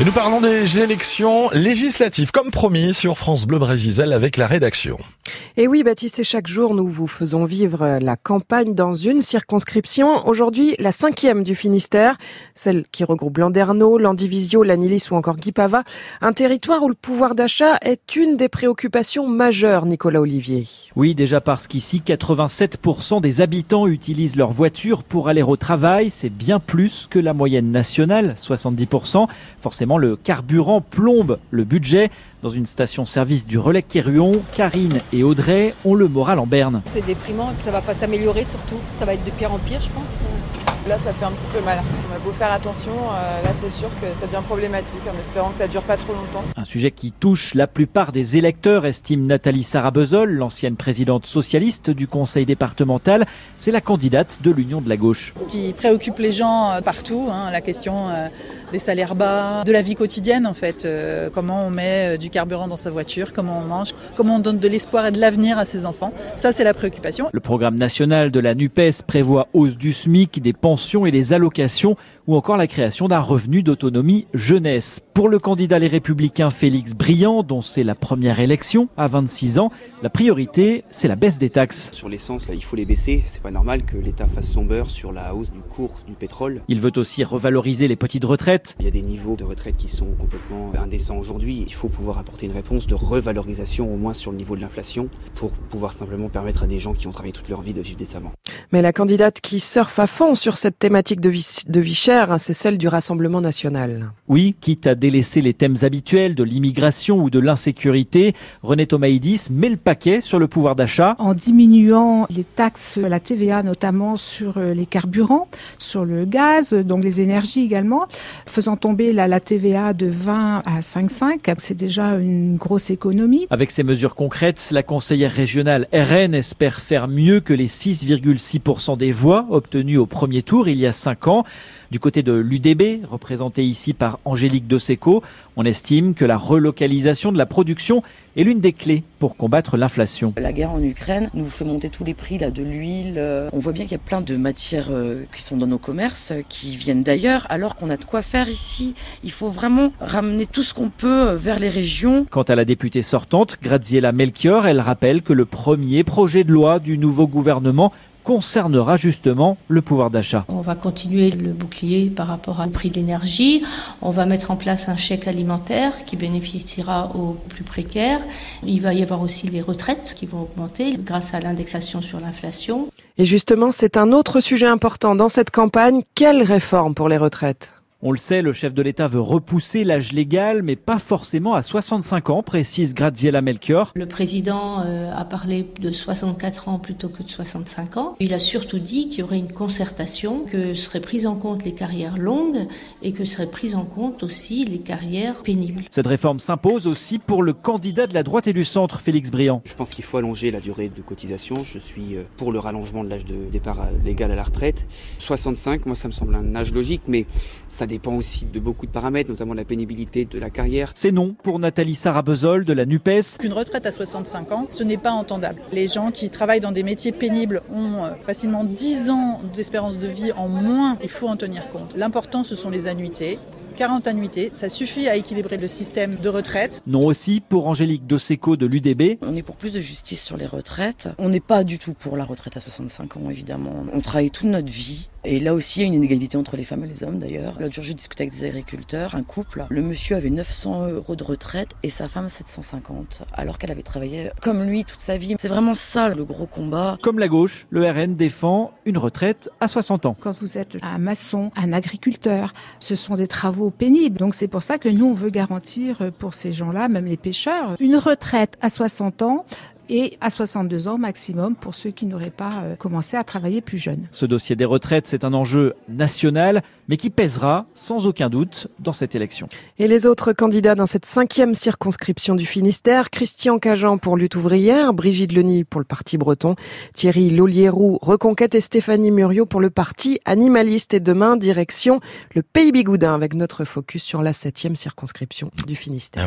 Et nous parlons des élections législatives, comme promis, sur France Bleu Brésil avec la rédaction. Et oui, Baptiste, et chaque jour, nous vous faisons vivre la campagne dans une circonscription. Aujourd'hui, la cinquième du Finistère, celle qui regroupe Landerneau, Landivisio, Lanilis ou encore Guipava. Un territoire où le pouvoir d'achat est une des préoccupations majeures, Nicolas Olivier. Oui, déjà parce qu'ici, 87% des habitants utilisent leur voiture pour aller au travail. C'est bien plus que la moyenne nationale, 70%. Forcément, le carburant plombe le budget. Dans une station-service du Relais Quéruon, Karine et Audrey ont le moral en berne. C'est déprimant et ça va pas s'améliorer surtout. Ça va être de pire en pire, je pense. Là, ça fait un petit peu mal. On a beau faire attention, euh, là, c'est sûr que ça devient problématique, en espérant que ça dure pas trop longtemps. Un sujet qui touche la plupart des électeurs, estime Nathalie Sarabezol, l'ancienne présidente socialiste du conseil départemental. C'est la candidate de l'Union de la gauche. Ce qui préoccupe les gens euh, partout, hein, la question euh, des salaires bas, de la vie quotidienne, en fait. comment on met du carburant dans sa voiture, comment on mange, comment on donne de l'espoir et de l'avenir à ses enfants. Ça, c'est la préoccupation. Le programme national de la NUPES prévoit hausse du SMIC, des pensions et des allocations ou encore la création d'un revenu d'autonomie jeunesse. Pour le candidat Les Républicains Félix Briand, dont c'est la première élection à 26 ans, la priorité, c'est la baisse des taxes. Sur l'essence, là, il faut les baisser. C'est pas normal que l'État fasse son beurre sur la hausse du cours du pétrole. Il veut aussi revaloriser les petites retraites. Il y a des niveaux de retraite qui sont complètement indécents aujourd'hui. Il faut pouvoir apporter une réponse de revalorisation au moins sur le niveau de l'inflation pour pouvoir simplement permettre à des gens qui ont travaillé toute leur vie de vivre décemment. Mais la candidate qui surfe à fond sur cette thématique de vie, de vie chère, hein, c'est celle du Rassemblement national. Oui, quitte à délaisser les thèmes habituels de l'immigration ou de l'insécurité, René Thomaïdis met le paquet sur le pouvoir d'achat. En diminuant les taxes, la TVA notamment sur euh, les carburants, sur le gaz, donc les énergies également, faisant tomber la, la TVA de 20 à 5,5, c'est déjà une grosse économie. Avec ces mesures concrètes, la conseillère régionale RN espère faire mieux que les 6,6% des voix obtenues au premier tour il y a 5 ans. Du côté de l'UDB, représenté ici par Angélique Dosseco, on estime que la relocalisation de la production est l'une des clés pour combattre l'inflation. La guerre en Ukraine nous fait monter tous les prix là, de l'huile. On voit bien qu'il y a plein de matières euh, qui sont dans nos commerces, euh, qui viennent d'ailleurs, alors qu'on a de quoi faire ici. Il faut vraiment ramener tout ce qu'on peut euh, vers les régions. Quant à la députée sortante, Graziella Melchior, elle rappelle que le premier projet de loi du nouveau gouvernement concernera justement le pouvoir d'achat. On va continuer le bouclier par rapport au prix de l'énergie. On va mettre en place un chèque alimentaire qui bénéficiera aux plus précaires. Il va y avoir aussi les retraites qui vont augmenter grâce à l'indexation sur l'inflation. Et justement, c'est un autre sujet important dans cette campagne. Quelle réforme pour les retraites? On le sait, le chef de l'État veut repousser l'âge légal, mais pas forcément à 65 ans, précise Graziella Melchior. Le président euh, a parlé de 64 ans plutôt que de 65 ans. Il a surtout dit qu'il y aurait une concertation, que seraient prises en compte les carrières longues et que seraient prises en compte aussi les carrières pénibles. Cette réforme s'impose aussi pour le candidat de la droite et du centre, Félix Briand. Je pense qu'il faut allonger la durée de cotisation. Je suis euh, pour le rallongement de l'âge de départ euh, légal à la retraite. 65, moi ça me semble un âge logique, mais ça dépend aussi de beaucoup de paramètres, notamment la pénibilité de la carrière. C'est non pour Nathalie Sarabezol de la NUPES. Qu'une retraite à 65 ans, ce n'est pas entendable. Les gens qui travaillent dans des métiers pénibles ont euh, facilement 10 ans d'espérance de vie en moins. Il faut en tenir compte. L'important, ce sont les annuités. 40 annuités, ça suffit à équilibrer le système de retraite. Non aussi pour Angélique Dosseco de l'UDB. On est pour plus de justice sur les retraites. On n'est pas du tout pour la retraite à 65 ans, évidemment. On travaille toute notre vie. Et là aussi, il y a une inégalité entre les femmes et les hommes d'ailleurs. L'autre jour, j'ai discuté avec des agriculteurs, un couple. Le monsieur avait 900 euros de retraite et sa femme 750, alors qu'elle avait travaillé comme lui toute sa vie. C'est vraiment ça le gros combat. Comme la gauche, le RN défend une retraite à 60 ans. Quand vous êtes un maçon, un agriculteur, ce sont des travaux pénibles. Donc c'est pour ça que nous, on veut garantir pour ces gens-là, même les pêcheurs, une retraite à 60 ans et à 62 ans maximum pour ceux qui n'auraient pas euh, commencé à travailler plus jeunes. Ce dossier des retraites, c'est un enjeu national, mais qui pèsera sans aucun doute dans cette élection. Et les autres candidats dans cette cinquième circonscription du Finistère, Christian Cajan pour Lutte ouvrière, Brigitte Leny pour le Parti breton, Thierry Lolierou, Reconquête et Stéphanie Muriot pour le Parti animaliste. Et demain, direction le Pays Bigoudin avec notre focus sur la septième circonscription du Finistère.